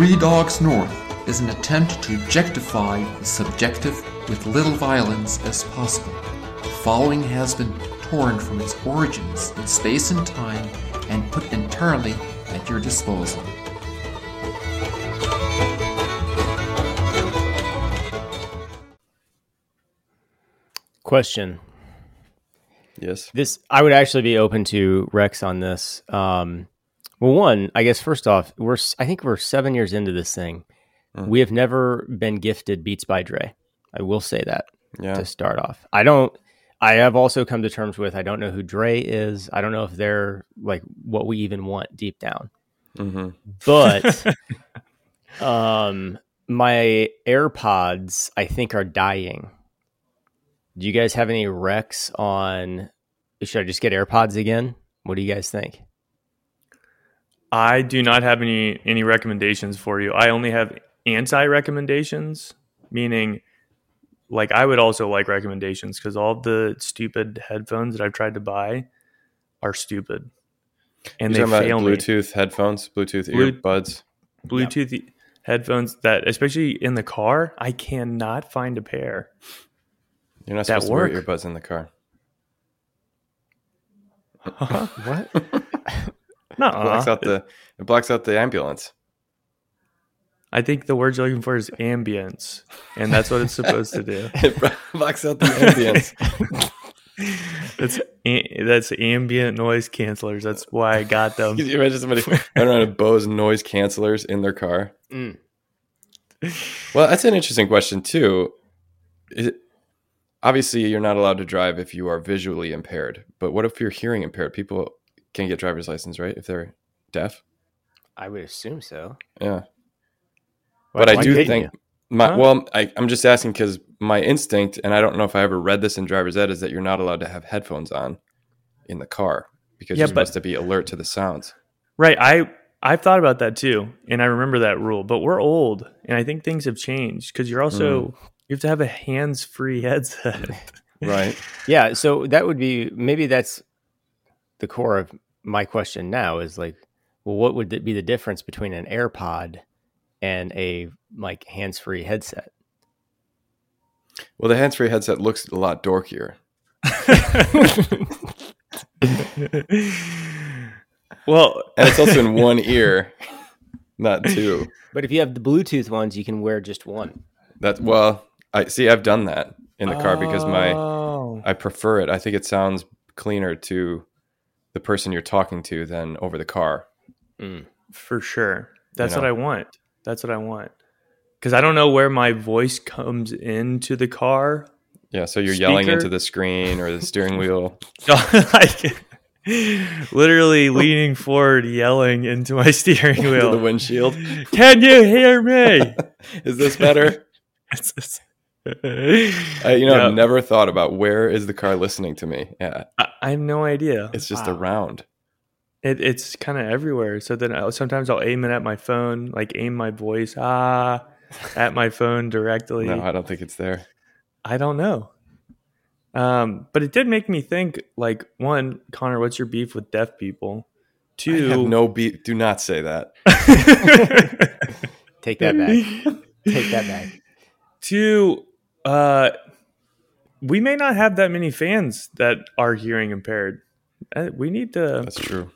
Three Dogs North is an attempt to objectify the subjective with little violence as possible. The following has been torn from its origins in space and time and put entirely at your disposal. Question. Yes. This I would actually be open to Rex on this. Um, well, one, I guess first off, we're I think we're seven years into this thing. Mm. We have never been gifted Beats by Dre. I will say that Yeah. to start off. I don't. I have also come to terms with I don't know who Dre is. I don't know if they're like what we even want deep down. hmm But um, my AirPods I think are dying. Do you guys have any recs on? Should I just get AirPods again? What do you guys think? I do not have any any recommendations for you. I only have anti recommendations, meaning like I would also like recommendations because all the stupid headphones that I've tried to buy are stupid, and You're they fail about me. Bluetooth headphones, Bluetooth Blue- earbuds. Bluetooth headphones that, especially in the car, I cannot find a pair. You're not supposed to wear work? earbuds in the car. What? No, It blocks out the it blocks out the ambulance. I think the word you're looking for is ambience, and that's what it's supposed to do. It blocks out the ambience. That's that's ambient noise cancelers. That's why I got them. Can you imagine somebody running around with Bose noise cancelers in their car? Mm. Well, that's an interesting question too. It, obviously, you're not allowed to drive if you are visually impaired. But what if you're hearing impaired? People can get driver's license, right? If they're deaf. I would assume so. Yeah. Why- but I do think you? my Huh? well, I, I'm just asking because my instinct, and I don't know if I ever read this in driver's ed, is that you're not allowed to have headphones on in the car because Yeah, you're but- supposed to be alert to the sounds. Right. I I've thought about that too, and I remember that rule. But we're old, and I think things have changed because you're also hmm. you have to have a hands-free headset. Right. Yeah, so that would be maybe that's the core of my question now is like, well, what would be the difference between an AirPod and a like hands-free headset? Well, the hands-free headset looks a lot dorkier. well, and it's also in one ear, not two. But if you have the Bluetooth ones, you can wear just one. That's well, I see. I've done that in the car because my Oh. I prefer it. I think it sounds cleaner to the person you're talking to than over the car. Mm. for sure. That's know? what I want. That's what I want. Because I don't know where my voice comes into the car. Yeah, so you're yelling into the screen or the steering wheel. like literally leaning forward, yelling into my steering to the windshield. Can you hear me? Is this better? It's- it's- I, you know, Yeah. I've never thought about where is the car listening to me. Yeah, I, I have no idea. it's just Wow. around. It, it's kind of everywhere. So then I, sometimes I'll aim it at my phone, like aim my voice ah at my phone directly. No, I don't think it's there. I don't know. Um, but it did make me think. Like one, Connor, what's your beef with deaf people? I Two, have no beef. Do not say that. Take that back. Take that back. Two, uh, we may not have that many fans that are hearing impaired. Uh, we need to. That's true.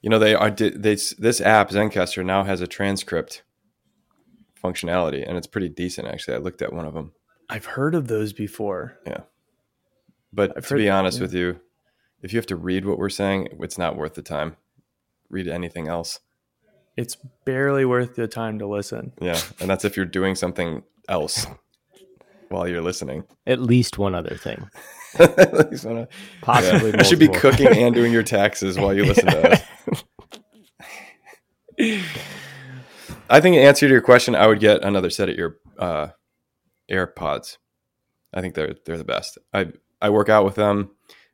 You know, they are. They, this app Zencastr now has a transcript functionality, and it's pretty decent actually. I looked at one of them. I've heard of those before. Yeah, but I've to be honest yeah. with you, if you have to read what we're saying, it's not worth the time. Read anything else. It's barely worth the time to listen. Yeah, and that's if you're doing something else while you're listening. At least one other thing. At least wanna- Possibly Yeah. You should be cooking and doing your taxes while you listen to us. I think in answer to your question, I would get another set of ear uh, AirPods. I think they're they're the best. I I work out with them.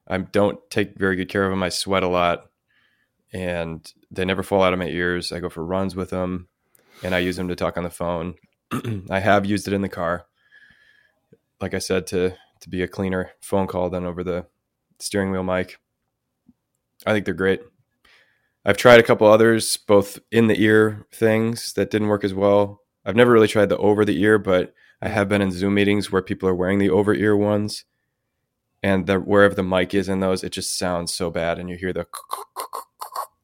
I don't take very good care of them. I sweat a lot, and they never fall out of my ears. I go for runs with them, and I use them to talk on the phone. I have used it in the car, like I said, to to be a cleaner phone call than over the steering wheel mic. I think they're great. I've tried a couple others, both in the ear things that didn't work as well. I've never really tried the over the ear, but I have been in Zoom meetings where people are wearing the over ear ones, and the, wherever the mic is in those, it just sounds so bad, and you hear the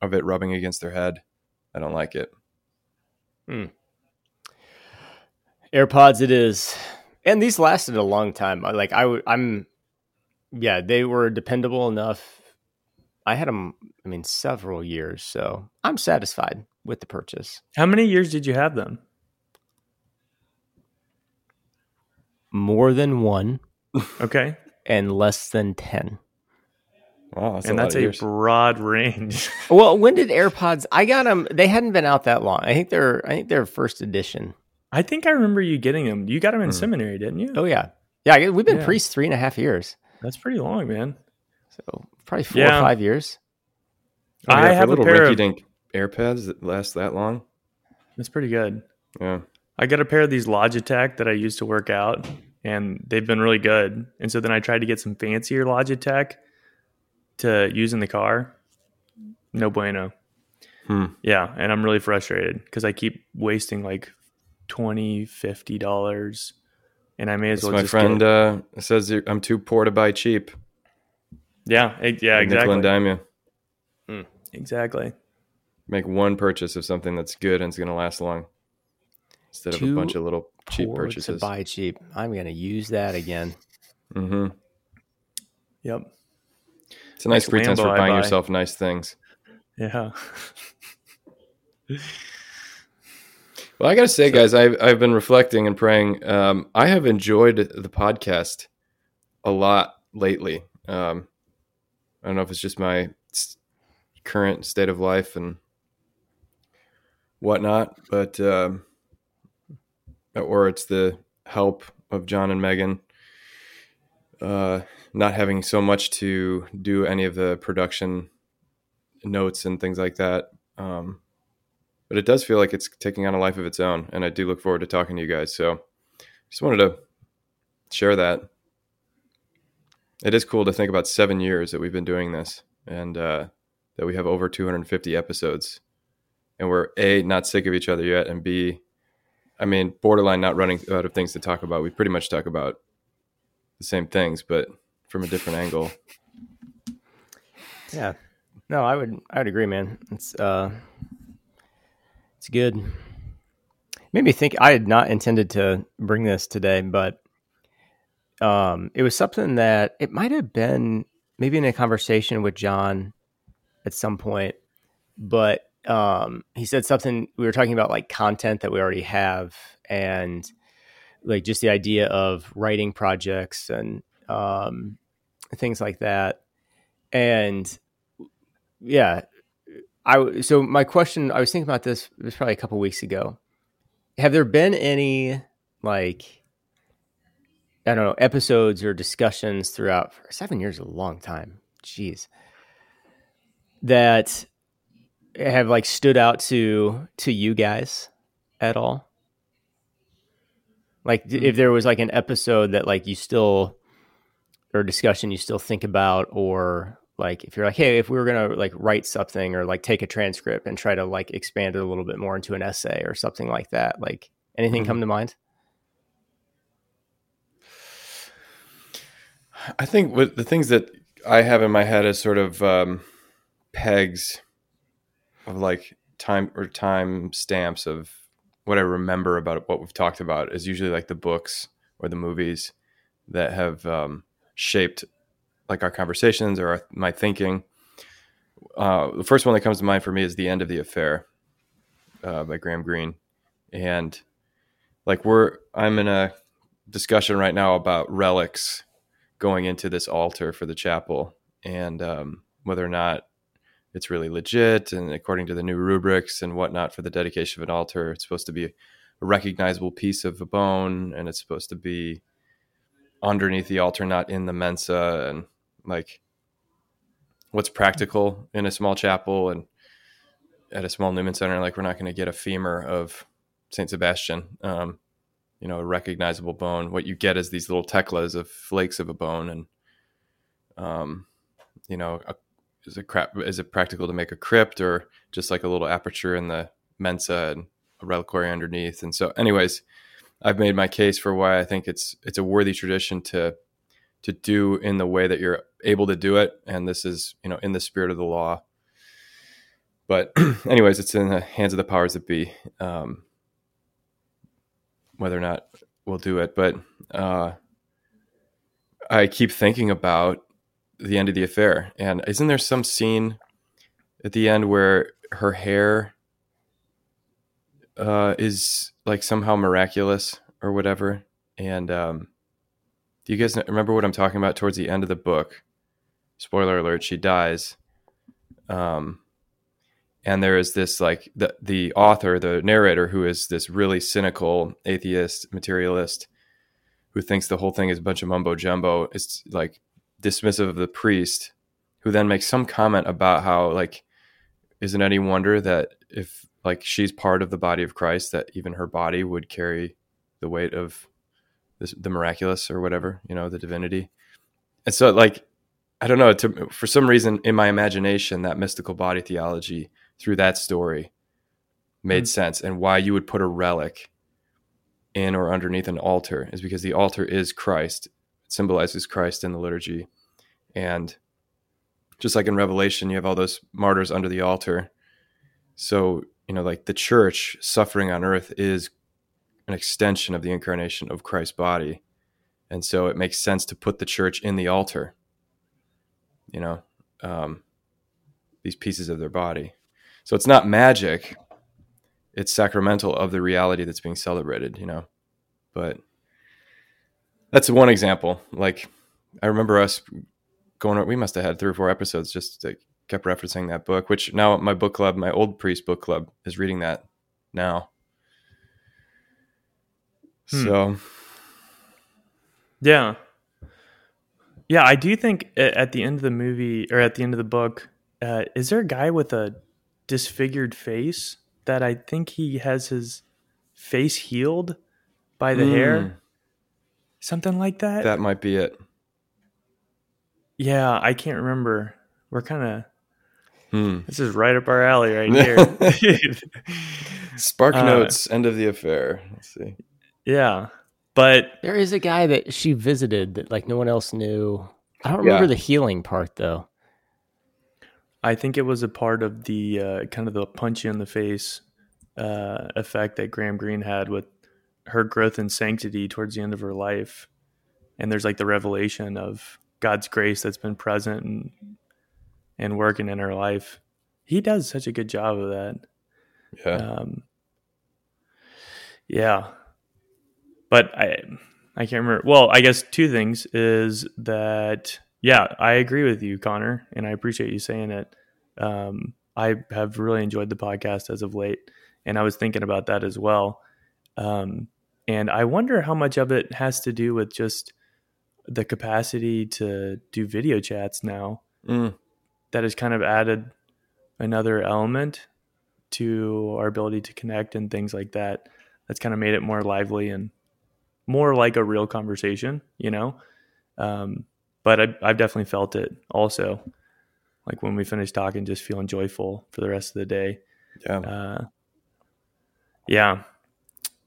of it rubbing against their head. I don't like it. Hmm. AirPods, it is, and these lasted a long time. Like I, I'm, yeah, they were dependable enough. I had them, I mean, several years, so I'm satisfied with the purchase. How many years did you have them? More than one. Okay. and less than 10. Wow, that's and a that's a broad range. well, when did AirPods? I got them. They hadn't been out that long. I think they're. I think they're first edition. I think I remember you getting them. You got them in Mm. seminary, didn't you? Oh yeah, yeah. We've been Yeah. priests three and a half years, That's pretty long, man. so probably four Yeah. or five years. Oh, I have a little pair of- rinky-dink AirPods that last that long. That's pretty good. Yeah, I got a pair of these Logitech that I used to work out, and they've been really good. And so then I tried to get some fancier Logitech to use in the car. No bueno. Hmm. Yeah, and I'm really frustrated because I keep wasting like 20 50 dollars, and I may as That's well my just friend Get, uh, says I'm too poor to buy cheap. yeah, e- yeah, Nickel exactly, and dime you. exactly. Make one purchase of something that's good and it's going to last long, instead of a bunch of little cheap Poor purchases. to buy cheap. I'm going to use that again. mm-hmm Yep. It's a nice Like pretense Lambo for buying buy. yourself nice things. Yeah. Well, I got to say, guys, I've I've been reflecting and praying. Um, I have enjoyed the podcast a lot lately. Um, I don't know if it's just my current state of life and whatnot, but um, or it's the help of John and Megan. Uh, not having so much to do any of the production notes and things like that. Um, but it does feel like it's taking on a life of its own and i do look forward to talking to you guys so just wanted to share that it is cool to think about seven years that we've been doing this and uh, that we have over 250 episodes and we're a not sick of each other yet and b i mean borderline not running out of things to talk about we pretty much talk about the same things but from a different angle Yeah. No, I would. I would agree, man. It's uh, it's good. Made me think. I had not intended to bring this today, but um, it was something that it might have been maybe in a conversation with John at some point, but um, he said something. We were talking about like content that we already have, and like just the idea of writing projects and um, things like that, and yeah i so my question i was thinking about this it was probably a couple weeks ago. Have there been any like i don't know episodes or discussions throughout seven years a long time. Jeez. That have like stood out to to you guys at all? Like d- if there was like an episode that like you still or discussion you still think about or like if you're like hey if we were gonna like write something or like take a transcript and try to like expand it a little bit more into an essay or something like that like anything Mhm. come to mind I think what the things that I have in my head as sort of um, pegs of like time or time stamps of what I remember about what we've talked about is usually like the books or the movies that have um, shaped like our conversations or our, my thinking. Uh, the first one that comes to mind for me is "The End of the Affair" uh, by Graham Greene, and like we're I'm in a discussion right now about relics going into this altar for the chapel and um, whether or not it's really legit and according to the new rubrics and whatnot for the dedication of an altar it's supposed to be a recognizable piece of a bone and it's supposed to be underneath the altar not in the mensa and like what's practical in a small chapel and at a small newman center like we're not going to get a femur of saint sebastian um, you know, a recognizable bone. What you get is these little teclas of flakes of a bone, and um, you know, a, is it? Is it practical to make a crypt or just like a little aperture in the mensa and a reliquary underneath? And so, anyways, I've made my case for why I think it's it's a worthy tradition to to do in the way that you're able to do it, and this is you know in the spirit of the law. But anyways, it's in the hands of the powers that be, um, whether or not we'll do it. But uh, I keep thinking about the end of the affair, and isn't there some scene at the end where her hair uh, is like somehow miraculous or whatever? And um, do you guys remember what I'm talking about? Towards the end of the book, spoiler alert: she dies. Um, and there is this like the the author, the narrator, who is this really cynical atheist materialist, who thinks the whole thing is a bunch of mumbo jumbo. It's like dismissive of the priest, who then makes some comment about how like, isn't any wonder that if like she's part of the body of Christ, that even her body would carry the weight of this, the miraculous or whatever, you know, the divinity. And so like, I don't know, to, for some reason in my imagination, that mystical body theology through that story made mm-hmm. sense and why you would put a relic in or underneath an altar is because the altar is Christ. It symbolizes Christ in the liturgy. And just like in Revelation, you have all those martyrs under the altar. So, you know, like the church suffering on earth is an extension of the incarnation of Christ's body. And so it makes sense to put the church in the altar, you know, um, these pieces of their body. So it's not magic, it's sacramental of the reality that's being celebrated, you know. But that's one example. Like I remember us going we must have had three or four episodes just to, kept referencing that book, which now my book club, my old priest book club is reading that now. Hmm. So yeah. Yeah, I do think at the end of the movie or at the end of the book, uh, is there a guy with a disfigured face that I think he has his face healed by the mm. hair. Something like that. That might be it. Yeah, I can't remember. We're kind of hmm. This is right up our alley right here. Spark uh, notes, end of the affair. Let's see. Yeah. But there is a guy that she visited that like no one else knew. I don't remember yeah. the healing part though. I think it was a part of the uh, kind of the punch you in the face uh, effect that Graham Greene had with her growth in sanctity towards the end of her life. And there's like the revelation of God's grace that's been present and and working in her life. He does such a good job of that. Yeah. Um, yeah. But I I can't remember. Well, I guess two things is that yeah, I agree with you, Connor, and I appreciate you saying it. Um, I have really enjoyed the podcast as of late, and I was thinking about that as well. Um, and I wonder how much of it has to do with just the capacity to do video chats now. Mm. That has kind of added another element to our ability to connect and things like that. That's kind of made it more lively and more like a real conversation, you know. Um, but I, I've definitely felt it also. Like when we finish talking, just feeling joyful for the rest of the day. Yeah. Uh, yeah.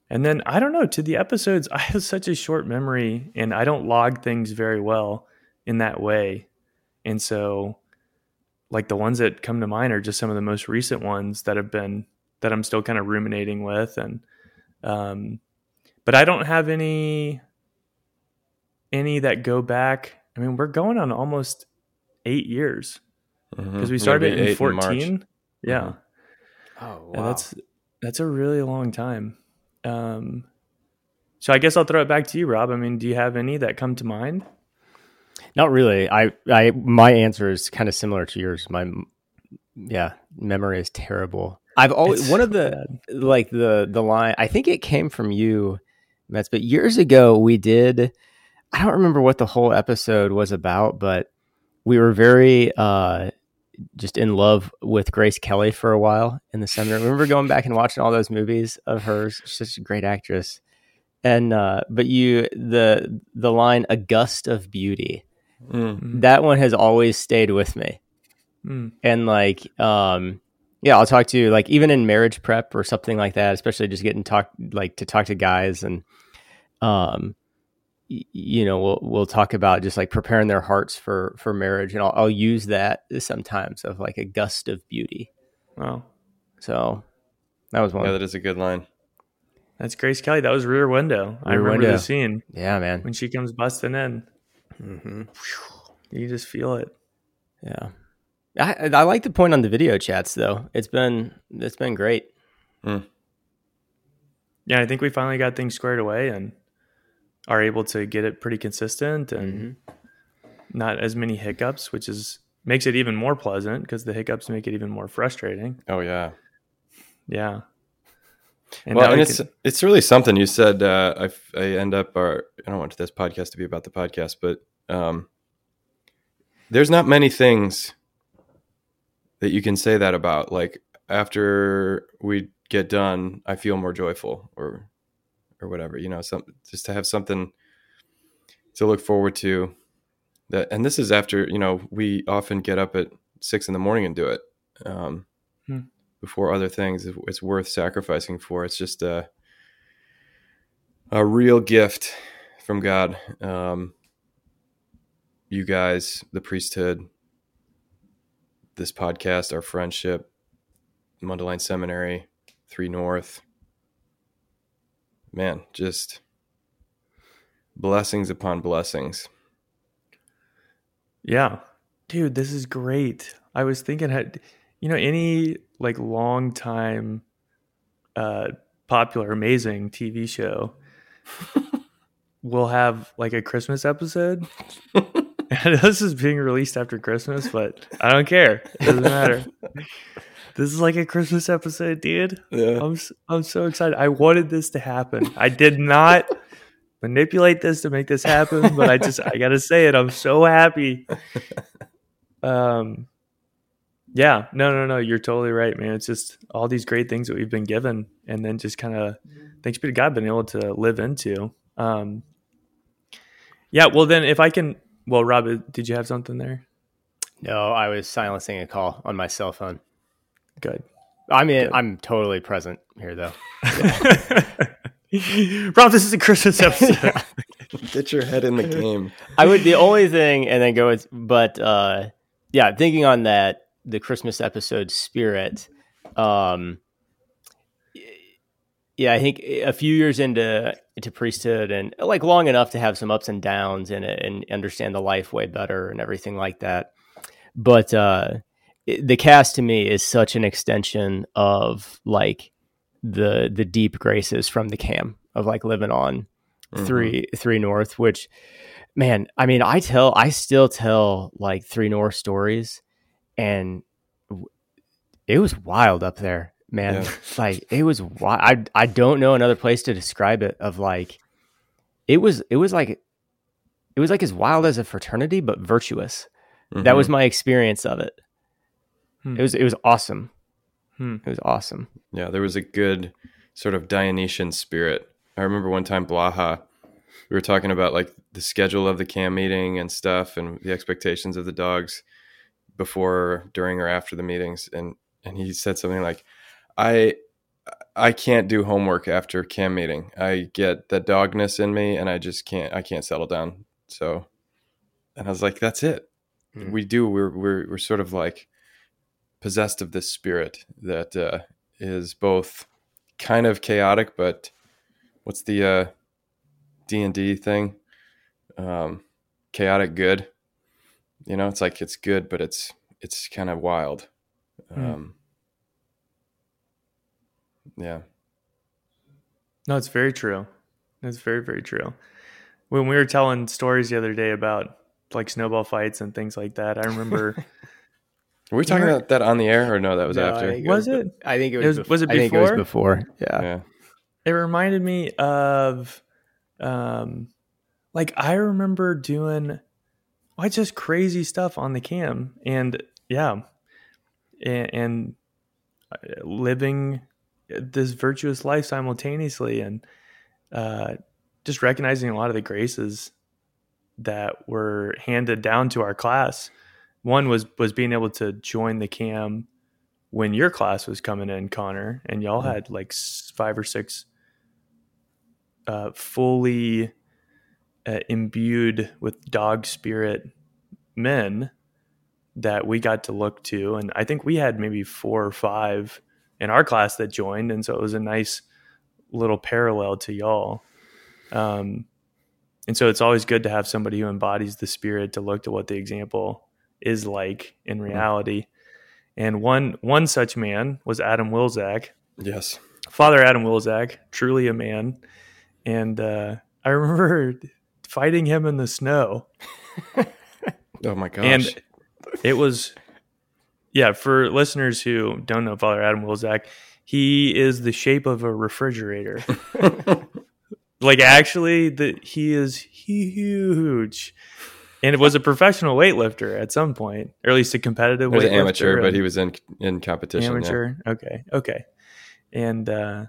And then I don't know, to the episodes, I have such a short memory and I don't log things very well in that way. And so like the ones that come to mind are just some of the most recent ones that have been that I'm still kind of ruminating with and um but I don't have any any that go back I mean, we're going on almost eight years because mm-hmm. we started in 14. In yeah. Mm-hmm. Oh, wow. that's, that's a really long time. Um, so I guess I'll throw it back to you, Rob. I mean, do you have any that come to mind? Not really. I, I, my answer is kind of similar to yours. My, yeah, memory is terrible. I've always it's one of the bad. like the the line. I think it came from you, Mets. But years ago, we did I don't remember what the whole episode was about, but we were very uh, just in love with Grace Kelly for a while in the seminary. I remember going back and watching all those movies of hers. She's such a great actress. And uh, but you the the line "a gust of beauty," mm-hmm. that one has always stayed with me. Mm. and like um yeah i'll talk to you like even in marriage prep or something like that especially just getting talk like to talk to guys and um y- you know we'll we'll talk about just like preparing their hearts for for marriage and i'll, I'll use that sometimes of like a gust of beauty Wow. so that was one Yeah, yeah, that is a good line. That's Grace Kelly. That was Rear Window. I Rear remember Window. the scene Yeah, man when she comes busting in. hmm You just feel it. yeah I, I like the point on the video chats though it's been it's been great Yeah, I think we finally got things squared away and are able to get it pretty consistent and not as many hiccups, which is makes it even more pleasant because the hiccups make it even more frustrating. Oh yeah. Yeah. And well, and we it's can- it's really something you said. Uh, I f- I end up, or I don't want this podcast to be about the podcast, but um, there's not many things that you can say that about. Like after we get done, I feel more joyful, or or whatever. You know, some just to have something to look forward to. That and this is after you know we often get up at six in the morning and do it. Um, Hmm. before other things it's worth sacrificing for it's just a a real gift from god um you guys the priesthood this podcast our friendship mundelein seminary three north man just blessings upon blessings Yeah. Dude, this is great. I was thinking had you know any like long time uh popular amazing TV show will have like a Christmas episode. this is being released after Christmas, but I don't care. It doesn't matter. this is like a Christmas episode, dude. yeah I'm I'm so excited. I wanted this to happen. I did not manipulate this to make this happen, but I just I gotta say it. I'm so happy. Um, yeah, no, no, no. You're totally right, man. It's just all these great things that we've been given, and then just kind of thanks be to God, been able to live into. Um, yeah. Well, then if I can, well, Rob, did you have something there? no i was silencing a call on my cell phone Good. i mean Good. i'm totally present here though Rob, this is a Christmas episode. get your head in the game I would the only thing, and then go with, but uh, yeah, thinking on that the Christmas episode spirit. Um, yeah, I think a few years into into priesthood and like long enough to have some ups and downs in it and understand the life way better and everything like that. But uh, it- the cast to me is such an extension of like the the deep graces from the cam of like living on three three north which man i mean i tell i still tell like three north stories and it was wild up there man Yeah. like it was wild I, I don't know another place to describe it of like it was it was like it was like as wild as a fraternity but virtuous that was my experience of it Hmm. it was it was awesome Hmm. it was awesome Yeah, there was a good sort of Dionysian spirit. I remember one time Blaha, we were talking about like the schedule of the cam meeting and stuff and the expectations of the dogs before, during, or after the meetings. And and he said something like, I I can't do homework after cam meeting. I get the dogness in me and I just can't I can't settle down. So and I was like, that's it. Hmm. We do, we're we're we're sort of like possessed of this spirit that uh, is both kind of chaotic, but what's the uh, D and D thing? Um, chaotic good. You know, it's like it's good, but it's it's kind of wild. Hmm. Um, yeah, No, it's very true. It's very, very true. When we were telling stories the other day about like snowball fights and things like that, I remember were we talking You're- about that on the air or no? That was No, after. think Was was, it? I think it It was. was- was it I think it was before? before. Yeah. Yeah, it reminded me of um like I remember doing like just crazy stuff on the cam and yeah and, and uh, living this virtuous life simultaneously and uh just recognizing a lot of the graces that were handed down to our class one was was being able to join the cam when your class was coming in, Connor, and y'all Mhm. had like five or six uh, fully uh, imbued with dog spirit men that we got to look to, and I think we had maybe four or five in our class that joined, and so it was a nice little parallel to y'all. Um, and so it's always good to have somebody who embodies the spirit to look to what the example is like in reality. And one one such man was Adam Wilczak, Yes. Father Adam Wilczak, truly a man. And uh, I remember fighting him in the snow, Oh my gosh. and it was yeah. For listeners who don't know Father Adam Wilczak, he is the shape of a refrigerator. like actually the he is huge and it was a professional weightlifter at some point or at least a competitive he was an amateur, but he was in in competition. yeah. amateur okay okay and uh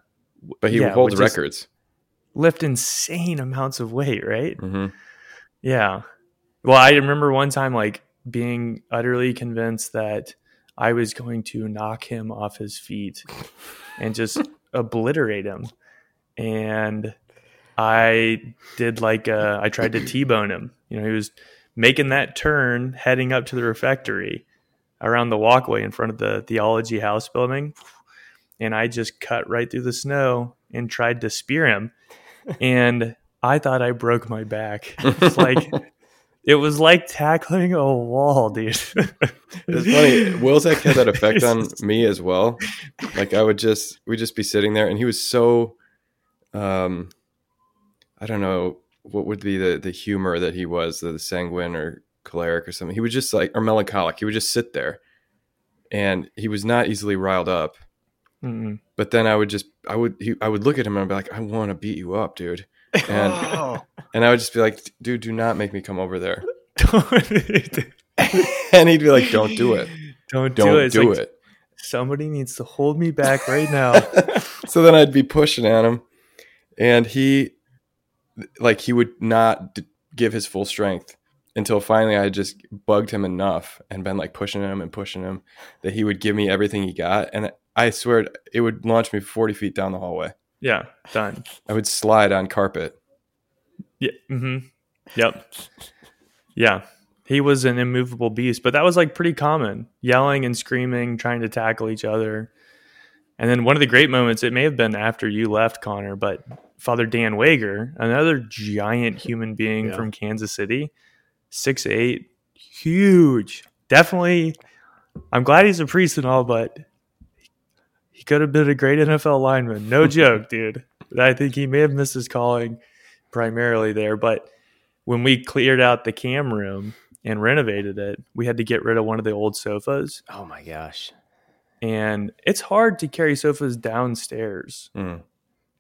But he Yeah, holds records. lift insane amounts of weight right hmm yeah well i remember one time like being utterly convinced that i was going to knock him off his feet and just obliterate him. And i did like uh, i tried to t-bone him. You know he was making that turn heading up to the refectory around the walkway in front of the theology house building. And i just cut right through the snow and tried to spear him. And i thought i broke my back. It's like it was like tackling a wall dude It's funny. Wilczak had that effect on me as well. Like I would just we'd just be sitting there, and he was so, um, I don't know what would be the the humor that he was, the sanguine or choleric or something. He would just like or melancholic. He would just sit there, and he was not easily riled up. Mm-mm. But then I would just I would he, I would look at him and I'd be like, I want to beat you up, dude. And and I would just be like, dude, do not make me come over there. and he'd be like, don't do it. Don't, Don't do it. Do like, it. Somebody needs to hold me back right now. so then I'd be pushing at him, and he, like, he would not d- give his full strength until finally I just bugged him enough and been like pushing him and pushing him that he would give me everything he got, and I swear it would launch me forty feet down the hallway. yeah, done. I would slide on carpet. Yeah. hmm Yep. Yeah. He was an immovable beast, but that was like pretty common yelling and screaming, trying to tackle each other. And then one of the great moments, it may have been after you left, Connor, but Father Dan Wager, another giant human being Yeah. from Kansas City, six eight, huge. Definitely, I'm glad he's a priest and all, but he could have been a great NFL lineman. No joke, dude. I think he may have missed his calling primarily there. But when we cleared out the cam room and renovated it, we had to get rid of one of the old sofas. Oh my gosh. And it's hard to carry sofas downstairs Mm.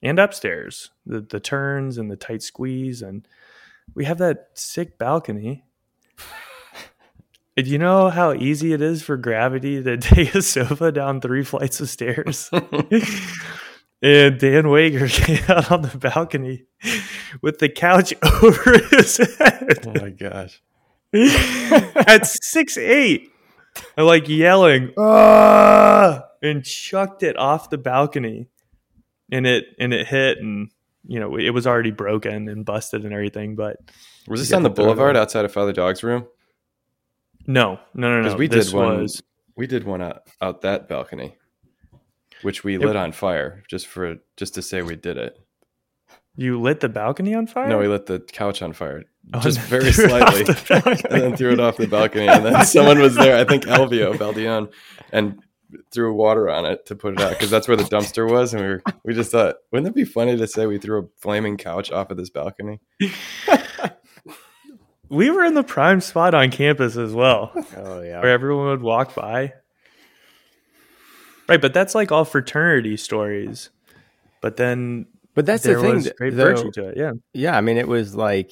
and upstairs, the, the turns and the tight squeeze. And we have that sick balcony. Do you know how easy it is for gravity to take a sofa down three flights of stairs? and Dan Wager came out on the balcony with the couch over his head Oh my gosh. at six eight, and like yelling, ah, and chucked it off the balcony, and it and it hit, and you know it was already broken and busted and everything. But Was this on the got to throw it boulevard away. outside of Father Dog's room? no, no, no, no. Because we this did one. was We did one out, out that balcony, which we It- lit on fire just for just to say we did it. you lit the balcony on fire. No, we lit the couch on fire Oh, just very threw it off slightly, the and then threw it off the balcony. And then someone was there, I think Elvio Baldion, and threw water on it to put it out because that's where the dumpster was. And we were, we just thought, wouldn't it be funny to say we threw a flaming couch off of this balcony? we were in the prime spot on campus as well. Oh yeah. where everyone would walk by. Right, but that's like all fraternity stories. But then But that's the thing. was that- great though- virtue to it. Yeah. Yeah, I mean, it was like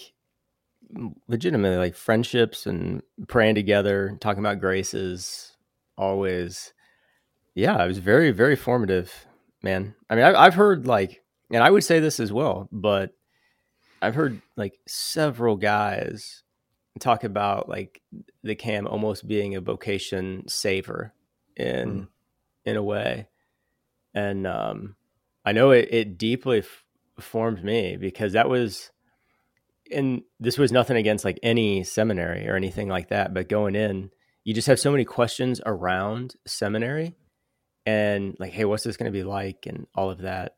legitimately like friendships and praying together, talking about graces. Always, yeah, it was very, very formative, man. I mean, I've, I've heard like, and I would say this as well, but I've heard like several guys talk about like the cam almost being a vocation saver in Mm. In a way, and um, I know it, it deeply f- formed me because that was, and this was nothing against like any seminary or anything like that, but going in, you just have so many questions around seminary, and like, hey, what's this going to be like, and all of that,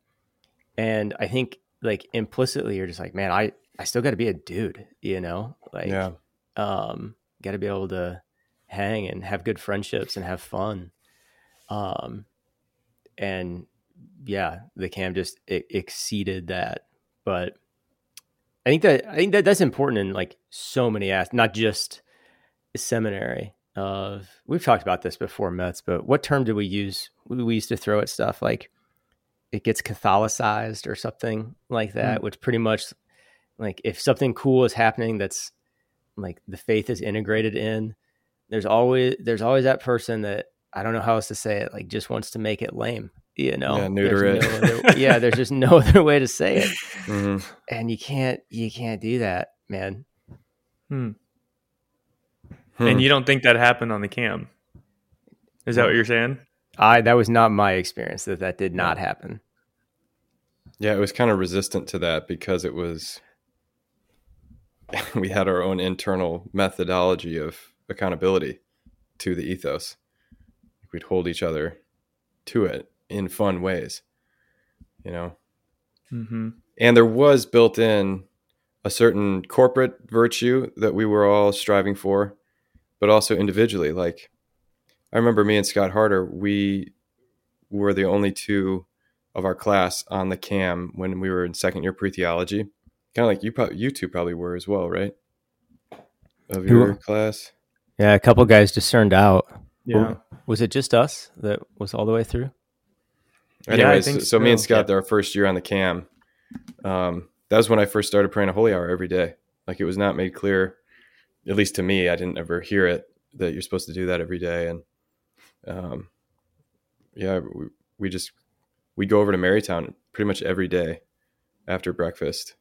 and I think like implicitly you're just like, man, I I still got to be a dude, you know, like yeah. um got to be able to hang and have good friendships and have fun um and yeah the cam just exceeded that. But i think that i think that that's important in like so many aspects not just seminary of we've talked about this before mets but what term do we use? We we used to throw at stuff like it gets catholicized or something like that which pretty much like if something cool is happening that's like the faith is integrated in there's always there's always that person that i don't know how else to say it like just wants to make it lame you know Yeah, neuter There's it. no other- yeah there's just no other way to say it Mhm. and you can't you can't do that man Hmm. Hmm. And you don't think that happened on the cam? Is that what you're saying? i that was not my experience that that did not happen Yeah, it was kind of resistant to that because it was we had our own internal methodology of accountability to the ethos. We'd hold each other to it in fun ways, you know. Mm-hmm. And there was built in a certain corporate virtue that we were all striving for, but also individually. Like I remember me and Scott Harder, we were the only two of our class on the cam when we were in second year pre theology. Kind of like you, probably, you two probably were as well, right? Of Who- your class. yeah a couple guys discerned out Yeah. was it just us that was all the way through Yeah, I Anyways, think so, me and so. Scott, our first year on the cam, um, that was when I first started praying a holy hour every day. Like it was not made clear, at least to me, I didn't ever hear it that you're supposed to do that every day. And um, yeah, we, we just we go over to Marytown pretty much every day after breakfast,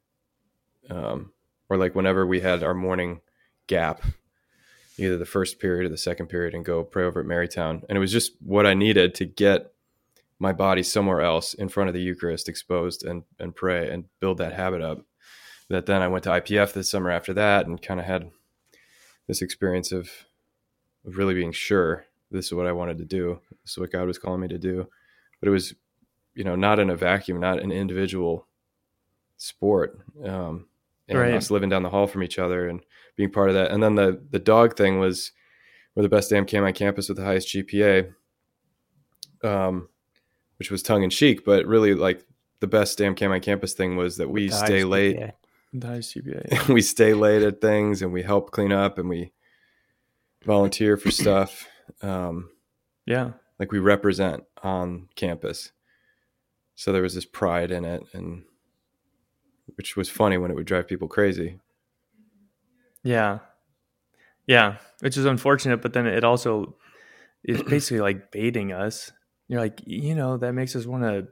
um, or like whenever we had our morning gap, either the first period or the second period, and go pray over at Marytown. And it was just what I needed to get my body somewhere else in front of the Eucharist, exposed and and pray and build that habit up. That then I went to IPF this summer after that and kind of had this experience of, of really being sure this is what I wanted to do. This is what God was calling me to do. But it was, you know, not in a vacuum, not an individual sport. Um, and Right. us living down the hall from each other and being part of that. And then the the dog thing was we're the best damn cam on campus with the highest GPA. Um, which was tongue in cheek, but really like the best damn cam on campus thing was that we The stay late. GPA. The highest GPA. we stay late at things and we help clean up and we volunteer for stuff. Um, Yeah. like we represent on campus. So there was this pride in it and which was funny when it would drive people crazy. Yeah. Yeah. Which is unfortunate, but then it also it's basically like baiting us. You're like, you know, that makes us want to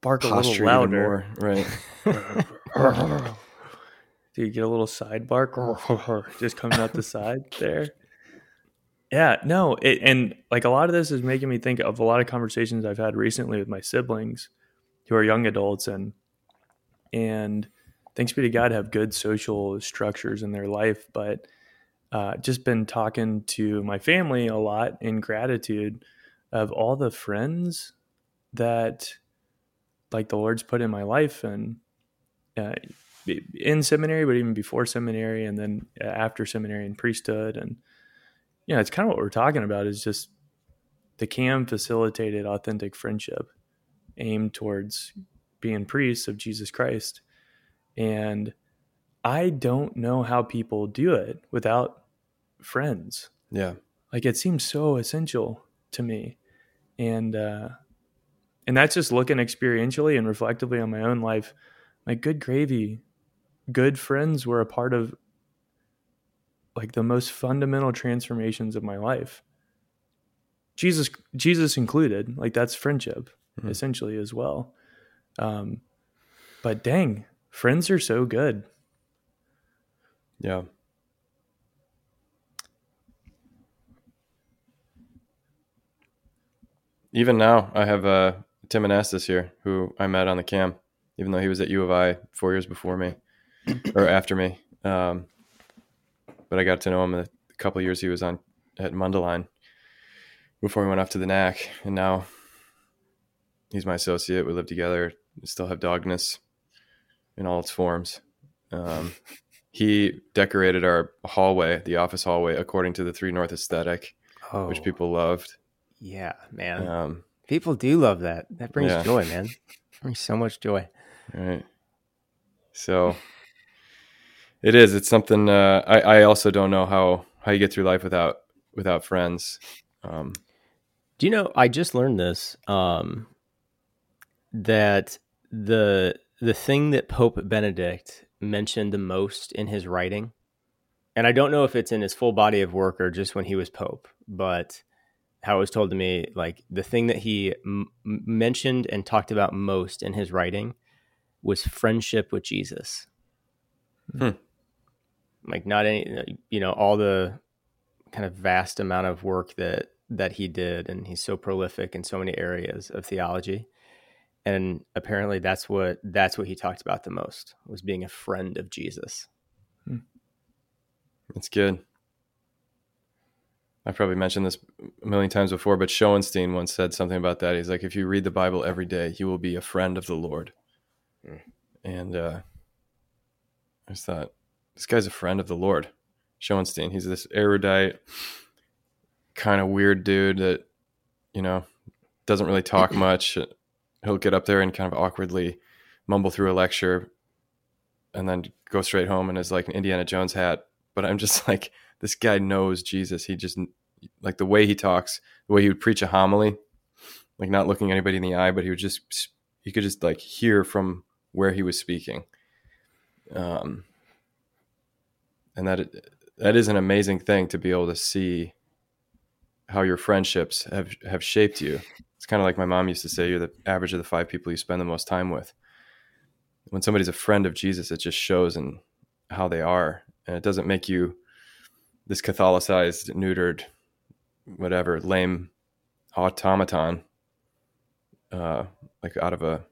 bark a Posture little louder. more, right? Do you get a little side bark just coming out the side there? Yeah, no, it, and like a lot of this is making me think of a lot of conversations I've had recently with my siblings, who are young adults, and and thanks be to God have good social structures in their life, but uh, just been talking to my family a lot in gratitude of all the friends that like the Lord's put in my life. And uh, in seminary, but even before seminary, and then after seminary and priesthood, and you know, it's kind of what we're talking about is just the CAM facilitated authentic friendship aimed towards being priests of Jesus Christ, and I don't know how people do it without friends. Yeah. Like it seems so essential to me, and uh, and that's just looking experientially and reflectively on my own life. My good gravy, good friends were a part of like the most fundamental transformations of my life. Jesus, Jesus included, like that's friendship Mhm. essentially as well. Um, but dang, friends are so good. Yeah. Even now, I have uh, Tim Anastas here, who I met on the cam, even though he was at U of I four years before me or after me. Um, but I got to know him a couple years he was on at Mundelein before we went off to the NAC, and now he's my associate. We live together we still have dogness in all its forms. Um, he decorated our hallway, the office hallway, according to the Three North aesthetic, Oh, which people loved. yeah, man. Um, People do love that. That brings Yeah. joy, man. brings so much joy. Right. So it is. It's something. Uh, I I also don't know how how you get through life without without friends. Um, Do you know? I just learned this. Um, that the the thing that Pope Benedict mentioned the most in his writing, and I don't know if it's in his full body of work or just when he was Pope, but how it was told to me, like the thing that he m- mentioned and talked about most in his writing was friendship with Jesus. Hmm. Like not any, you know, all the kind of vast amount of work that that he did, and he's so prolific in so many areas of theology. And apparently, that's what that's what he talked about the most was being a friend of Jesus. it's good. I've probably mentioned this a million times before, but Schoenstein once said something about that. He's like, if you read the Bible every day, you will be a friend of the Lord. Hmm. And uh, I just thought, this guy's a friend of the Lord. Schoenstein. He's this erudite, kind of weird dude that, you know, doesn't really talk much. He'll get up there and kind of awkwardly mumble through a lecture and then go straight home in his like an Indiana Jones hat. But I'm just like, this guy knows Jesus. He just like the way he talks, the way he would preach a homily, like not looking anybody in the eye, but he would just you could just like hear from where he was speaking. Um, and that that is an amazing thing to be able to see how your friendships have have shaped you. It's kind of like my mom used to say, you're the average of the five people you spend the most time with. When somebody's a friend of Jesus, it just shows in how they are, and it doesn't make you this Catholicized, neutered, whatever, lame automaton, uh, like out of a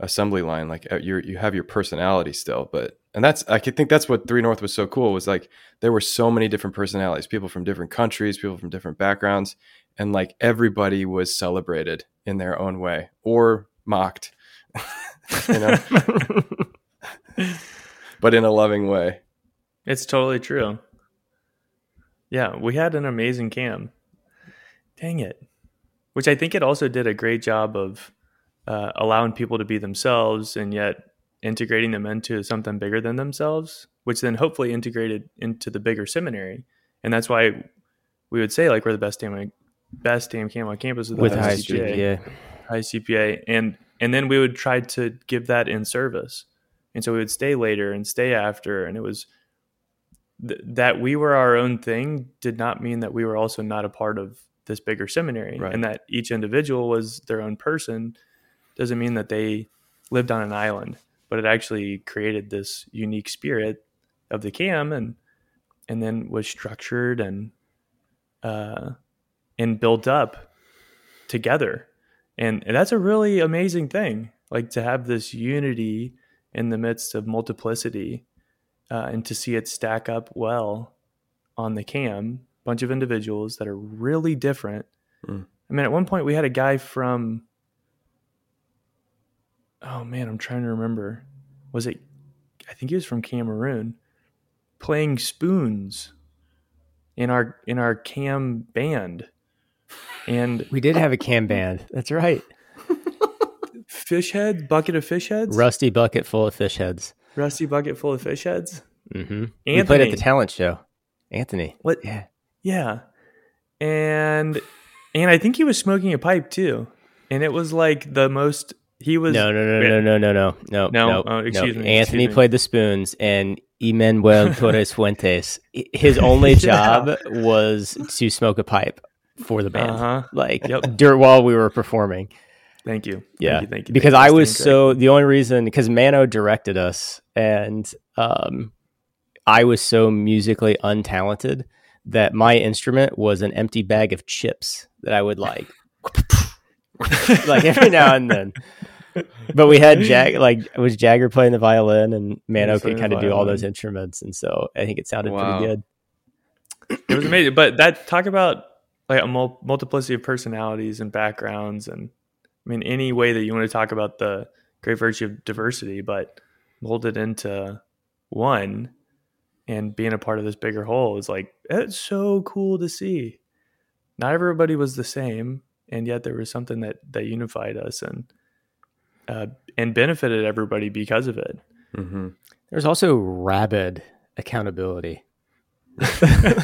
assembly line. Like you you have your personality still, but and that's I could think that's what Three North was so cool was like there were so many different personalities, people from different countries, people from different backgrounds, and like everybody was celebrated in their own way or mocked, you know, but in a loving way. It's totally true. Yeah, we had an amazing cam. Dang it. Which I think it also did a great job of uh, allowing people to be themselves and yet integrating them into something bigger than themselves, which then hopefully integrated into the bigger seminary. And that's why we would say like we're the best damn best damn camp on campus with, With high GPA, GPA. high CPA, and and then we would try to give that in service, and so we would stay later and stay after, and it was th- that we were our own thing did not mean that we were also not a part of this bigger seminary, Right. and that each individual was their own person doesn't mean that they lived on an island, but it actually created this unique spirit of the cam and and then was structured and uh and built up together. And, and that's a really amazing thing, like to have this unity in the midst of multiplicity uh, and to see it stack up well on the cam. Bunch of individuals that are really different. Mm. I mean, at one point we had a guy from, oh man, I'm trying to remember. Was it, I think he was from Cameroon, playing spoons in our in our cam band. And We did have a cam band. That's right. fish heads, bucket of fish heads, Rusty bucket full of fish heads. rusty bucket full of fish heads. Mm-hmm. We played at the talent show. Anthony. What? Yeah. Yeah, and and I think he was smoking a pipe too, and it was like the most. He was No, no, no, no, no, no, no, no, No? no. Oh, excuse no. me, Anthony excuse me. played the spoons, and Emmanuel Torres Fuentes. His only Yeah. job was to smoke a pipe for the band, Uh huh. like Yep. during while we were performing. Thank you. Yeah, Thank you. Thank you. because thank I was Staying so the only reason because Mano directed us, and um, I was so musically untalented that my instrument was an empty bag of chips that I would like like every now and then. But we had Jag like was Jagger playing the violin and Mano could kind of do all those instruments, and so I think it sounded Wow. pretty good. it was amazing. But that talk about like a mul- multiplicity of personalities and backgrounds, and I mean any way that you want to talk about the great virtue of diversity, but molded into one and being a part of this bigger whole is like it's so cool to see. Not everybody was the same, and yet there was something that that unified us and uh, and benefited everybody because of it. hmm There's also rabid accountability.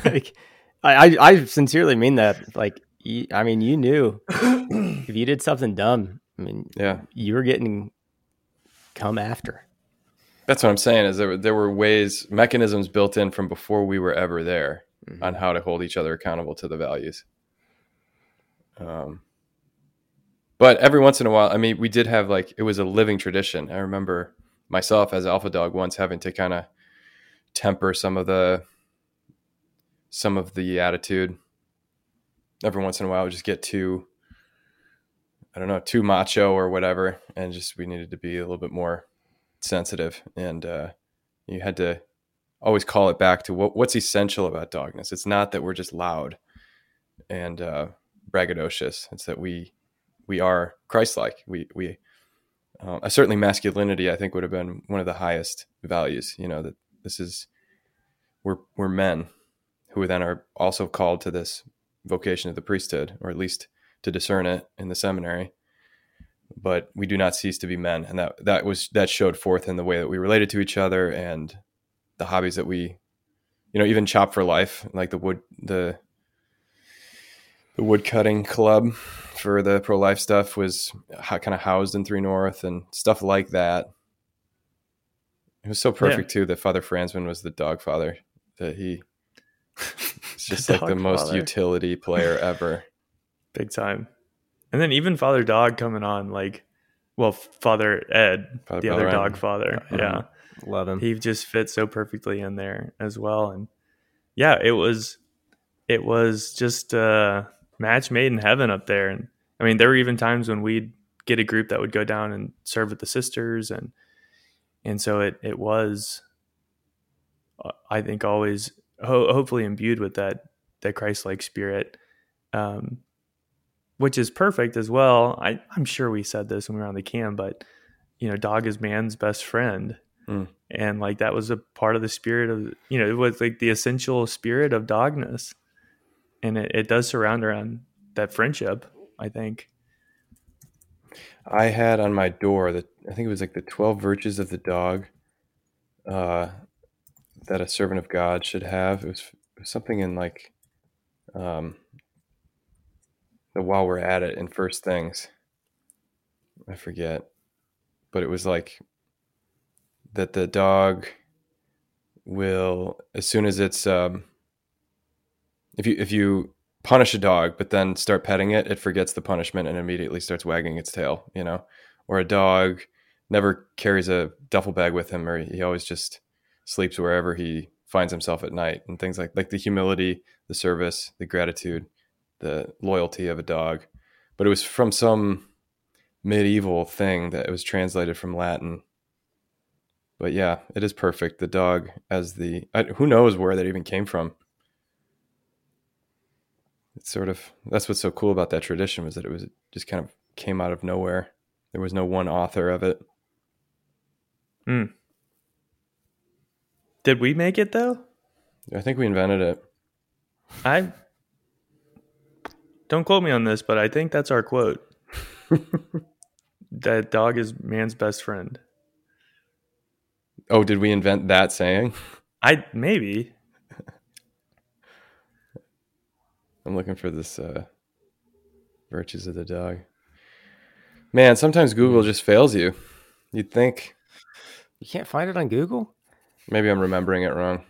like, I, I, I sincerely mean that. Like, you, I mean, you knew if you did something dumb, I mean, Yeah, you were getting come after. that's what I'm saying. Is there were, there were ways, mechanisms built in from before we were ever there on how to hold each other accountable to the values. Um, but every once in a while, I mean, we did have like it was a living tradition. I remember myself as alpha dog once having to kind of temper some of the some of the attitude. Every once in a while, I would just get too, I don't know, too macho or whatever, and just we needed to be a little bit more sensitive, and uh, you had to always call it back to what, what's essential about dogness. It's not that we're just loud and uh, braggadocious. It's that we we are Christ-like. We we uh, certainly masculinity. I think would have been one of the highest values. You know that this is we're we're men who then are also called to this vocation of the priesthood, or at least to discern it in the seminary. But we do not cease to be men, and that that was that showed forth in the way that we related to each other and the hobbies that we, you know, even chop for life, like the wood the the wood cutting club for the pro life stuff was kind of housed in Three North and stuff like that. It was so perfect too that Father Franzman was the dog father. That he, it's just like the most father. utility player ever. big time. And then even Father Dog coming on, like, well, Father Ed, Father the other dog father, Yeah. yeah, mm-hmm. Love him. he just fits so perfectly in there as well. And yeah, it was, it was just a match made in heaven up there. And I mean, there were even times when we'd get a group that would go down and serve with the sisters, and and so it it was, uh, I think, always ho- hopefully imbued with that that Christ like spirit. Um, which is perfect as well. I, I'm sure we said this when we were on the cam, but you know, dog is man's best friend. Mm. And like that was a part of the spirit of, you know, it was like the essential spirit of dogness. And it, it does surround around that friendship, I think. I had on my door that I think it was like the twelve virtues of the dog uh, that a servant of God should have. It was, it was something in like um, the while we're at it in first things. I forget, but it was like that the dog will as soon as it's um, if you if you punish a dog but then start petting it it forgets the punishment and immediately starts wagging its tail you know? Or a dog never carries a duffel bag with him or he always just sleeps wherever he finds himself at night and things like like the humility the service the gratitude the loyalty of a dog. But it was from some medieval thing that it was translated from latin. But yeah it is perfect. The dog as the I, who knows where that even came from it's sort of that's what's so cool about that tradition was that it was it just kind of came out of nowhere. There was no one author of it. Hmm. Did we make it though? I think we invented it. I don't quote me on this, but I think that's our quote. that dog is man's best friend. Oh, did we invent that saying? I maybe. I'm looking for this uh, virtues of the dog. Man, sometimes Google just fails you. You'd think You can't find it on Google. maybe I'm remembering it wrong.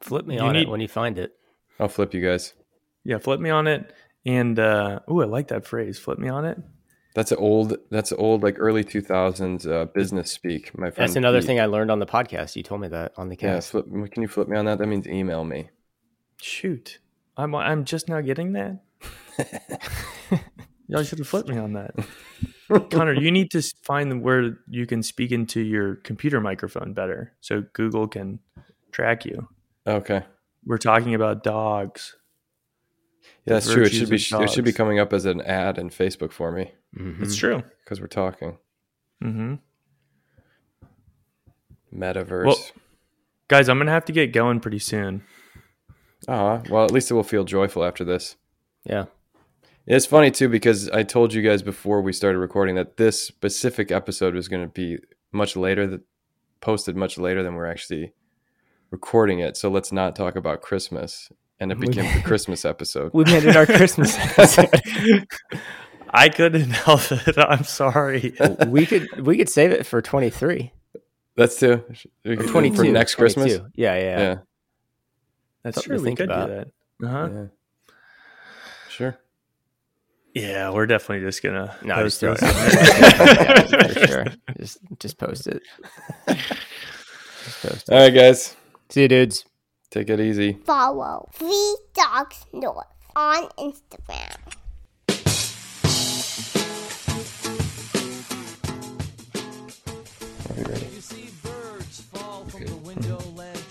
Flip me You on need- it when you find it. I'll flip you guys. Yeah, flip me on it. And uh oh, I like that phrase. Flip me on it. That's an old. That's old, like early 2000s uh, business speak. My friend. That's another Pete- thing I learned on the podcast. You told me that on the Yeah, flip. Can you flip me on that? That means email me. Shoot. I'm I'm just now getting that. Y'all should have flipped me on that. Connor, you need to s- find where you can speak into your computer microphone better so Google can track you. Okay. We're talking about dogs. Yeah, that's true. It should be of it should be coming up as an ad in Facebook for me Mhm. It's true. because we're talking Mm-hmm. metaverse. Well- Guys, I'm going to have to get going pretty soon. Ah, well, at least it will feel joyful after this. Yeah. It's funny too because I told you guys before we started recording that this specific episode was going to be much later, that posted much later than we're actually recording it. So let's not talk about Christmas, and it became the Christmas episode. We made it our Christmas episode. I couldn't help it. I'm sorry. we could we could save it for 23 That's too or for 22 next Christmas. 22. Yeah, yeah. Yeah, That's Something true. We think could about. do that. Uh-huh. yeah. Sure. Yeah, we're definitely just going to No, post just throw this. it yeah, sure. Just just post it. Just post it. All right, guys, See you, dudes. take it easy. Follow Three Dogs North on Instagram.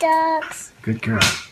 Dogs. Good girl.